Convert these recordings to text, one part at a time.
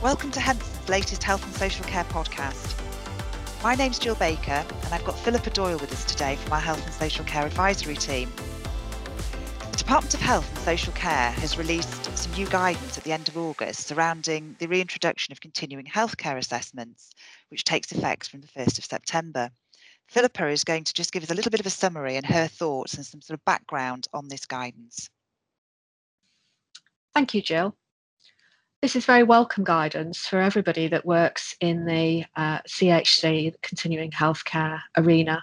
Welcome to Hempsons' latest Health and Social Care podcast. My name's Jill Baker, and I've got Philippa Doyle with us today from our Health and Social Care Advisory team. The Department of Health and Social Care has released some new guidance at the end of August surrounding the reintroduction of continuing healthcare assessments, which takes effect from the 1st of September. Philippa is going to just give us a little bit of a summary and her thoughts and some sort of background on this guidance. Thank you, Jill. This is very welcome guidance for everybody that works in the uh, CHC, the continuing healthcare arena.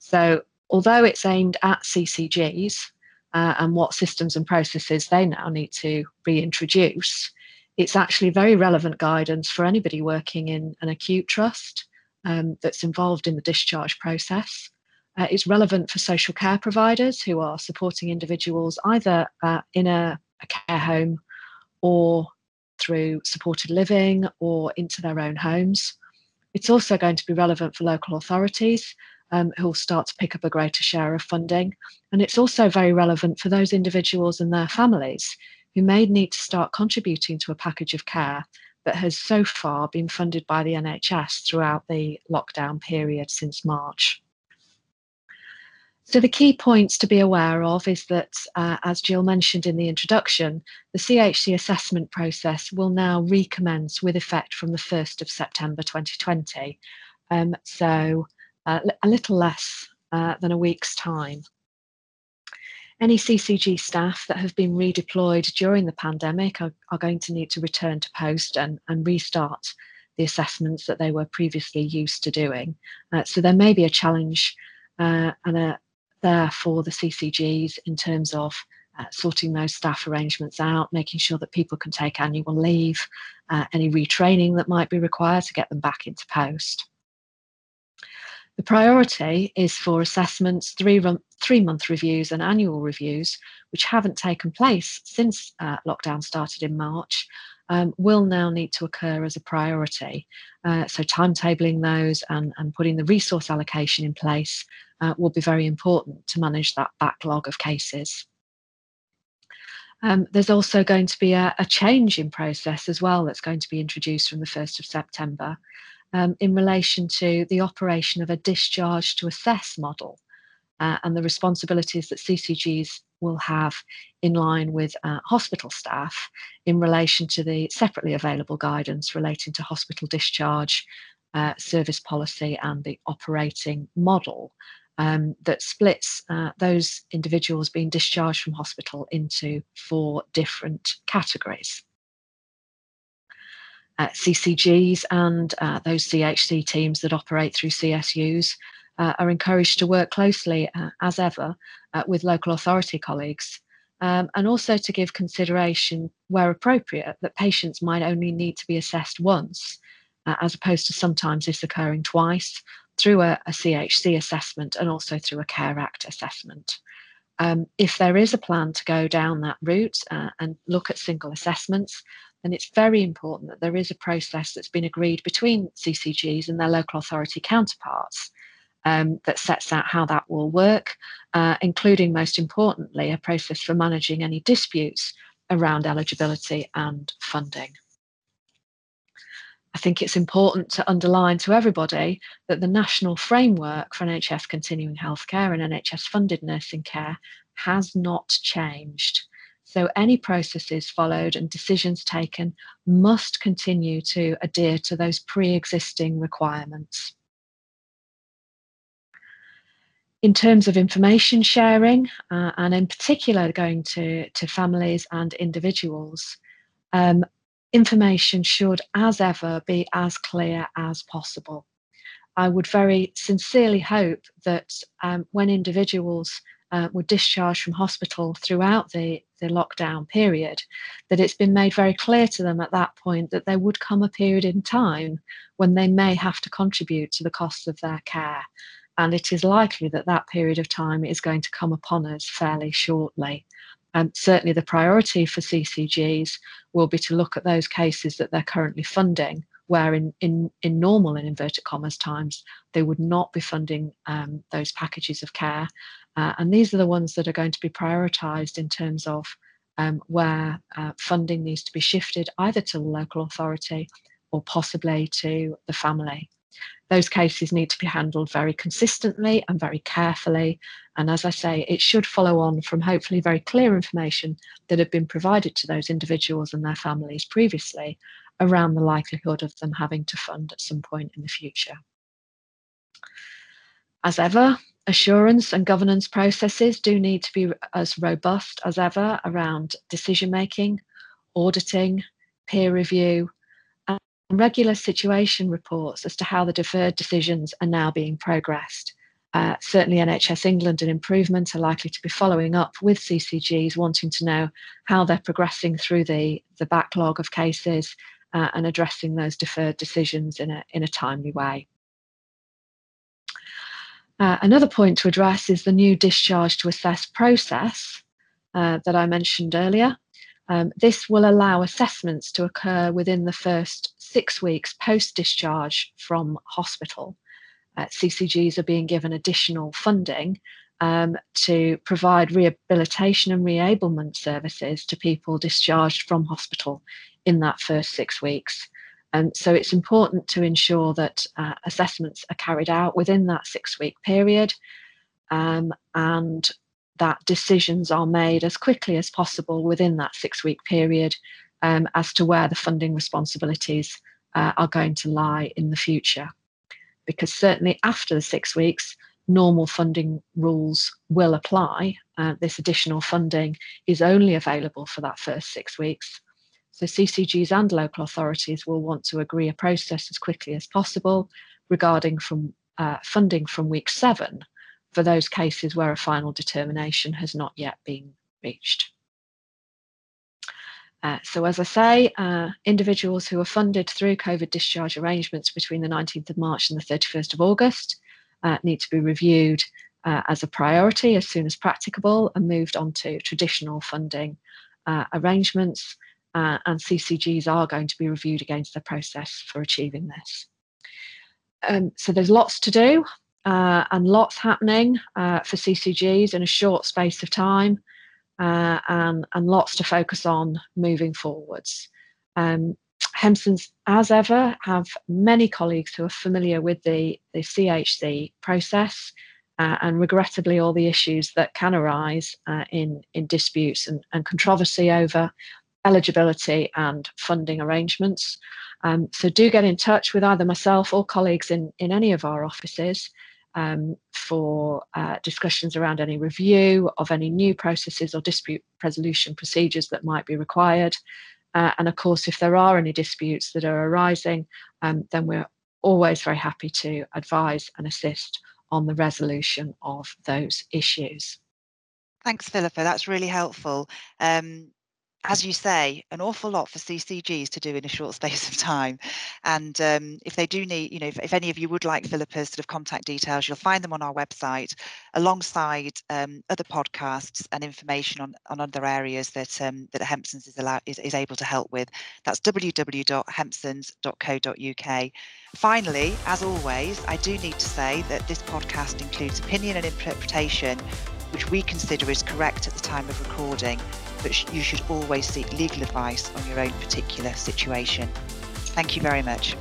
So, although it's aimed at CCGs uh, and what systems and processes they now need to reintroduce, it's actually very relevant guidance for anybody working in an acute trust um, that's involved in the discharge process. Uh, it's relevant for social care providers who are supporting individuals either uh, in a, a care home or through supported living or into their own homes. It's also going to be relevant for local authorities um, who will start to pick up a greater share of funding. And it's also very relevant for those individuals and their families who may need to start contributing to a package of care that has so far been funded by the NHS throughout the lockdown period since March. So, the key points to be aware of is that, uh, as Jill mentioned in the introduction, the CHC assessment process will now recommence with effect from the 1st of September 2020. Um, so, uh, a little less uh, than a week's time. Any CCG staff that have been redeployed during the pandemic are, are going to need to return to post and, and restart the assessments that they were previously used to doing. Uh, so, there may be a challenge uh, and a, there for the CCGs in terms of uh, sorting those staff arrangements out, making sure that people can take annual leave, uh, any retraining that might be required to get them back into post. The priority is for assessments, three, three month reviews, and annual reviews, which haven't taken place since uh, lockdown started in March, um, will now need to occur as a priority. Uh, so, timetabling those and, and putting the resource allocation in place uh, will be very important to manage that backlog of cases. Um, there's also going to be a, a, change in process as well that's going to be introduced from the 1st of September um, in relation to the operation of a discharge to assess model uh, and the responsibilities that CCGs will have in line with uh, hospital staff in relation to the separately available guidance relating to hospital discharge, uh, service policy, and the operating model um, that splits uh, those individuals being discharged from hospital into four different categories. Uh, CCGs and uh, those CHC teams that operate through CSUs uh, are encouraged to work closely, uh, as ever, uh, with local authority colleagues. Um, and also to give consideration, where appropriate, that patients might only need to be assessed once, as opposed to sometimes this occurring twice through a, a CHC assessment and also through a Care Act assessment. Um, if there is a plan to go down that route uh, and look at single assessments, then it's very important that there is a process that's been agreed between CCGs and their local authority counterparts um, that sets out how that will work, uh, including, most importantly, a process for managing any disputes around eligibility and funding. I think it's important to underline to everybody that the national framework for NHS continuing healthcare and NHS funded nursing care has not changed. So, any processes followed and decisions taken must continue to adhere to those pre existing requirements. In terms of information sharing, uh, and in particular going to, to families and individuals, um, information should, as ever, be as clear as possible. I would very sincerely hope that um, when individuals uh, were discharged from hospital throughout the, the lockdown period, that it's been made very clear to them at that point that there would come a period in time when they may have to contribute to the costs of their care. And it is likely that that period of time is going to come upon us fairly shortly. Um, certainly, the priority for CCGs will be to look at those cases that they're currently funding, where in, in, in normal, in inverted commas, times, they would not be funding um, those packages of care. Uh, and these are the ones that are going to be prioritised in terms of um, where uh, funding needs to be shifted either to the local authority or possibly to the family. Those cases need to be handled very consistently and very carefully. And as I say, it should follow on from hopefully very clear information that had been provided to those individuals and their families previously around the likelihood of them having to fund at some point in the future. As ever, assurance and governance processes do need to be as robust as ever around decision making, auditing, peer review, regular situation reports as to how the deferred decisions are now being progressed. Uh, certainly, NHS England and Improvement are likely to be following up with CCGs, wanting to know how they're progressing through the, the backlog of cases uh, and addressing those deferred decisions in a, in a timely way. Uh, another point to address is the new discharge to assess process uh, that I mentioned earlier. Um, this will allow assessments to occur within the first six weeks post discharge from hospital. Uh, CCGs are being given additional funding um, to provide rehabilitation and reablement services to people discharged from hospital in that first six weeks. And so it's important to ensure that uh, assessments are carried out within that six week period um, and that decisions are made as quickly as possible within that six week period um, as to where the funding responsibilities uh, are going to lie in the future. Because certainly after the six weeks, normal funding rules will apply. Uh, this additional funding is only available for that first six weeks. So CCGs and local authorities will want to agree a process as quickly as possible regarding from uh, funding from week seven for those cases where a final determination has not yet been reached. Uh, so as I say, uh, individuals who are funded through COVID discharge arrangements between the 19th of March and the 31st of August uh, need to be reviewed uh, as a priority as soon as practicable and moved on to traditional funding uh, arrangements uh, and CCGs are going to be reviewed against the process for achieving this. Um, so there's lots to do uh, and lots happening uh, for CCGs in a short space of time uh, and, and lots to focus on moving forwards. Um, Hempsons, as ever, have many colleagues who are familiar with the, the CHC process uh, and regrettably all the issues that can arise uh, in, in disputes and, and controversy over eligibility and funding arrangements. Um, so do get in touch with either myself or colleagues in, in any of our offices um, for uh, discussions around any review of any new processes or dispute resolution procedures that might be required. Uh, and of course, if there are any disputes that are arising, um, then we're always very happy to advise and assist on the resolution of those issues. Thanks, Philippa. That's really helpful. Um, as you say, an awful lot for CCGs to do in a short space of time. And um, if they do need, you know, if, if, any of you would like Philippa's sort of contact details, you'll find them on our website alongside um, other podcasts and information on, on other areas that um, that Hempsons is, allowed, is, is able to help with. That's www.hempsons.co.uk. Finally, as always, I do need to say that this podcast includes opinion and interpretation which we consider is correct at the time of recording but you should always seek legal advice on your own particular situation. Thank you very much.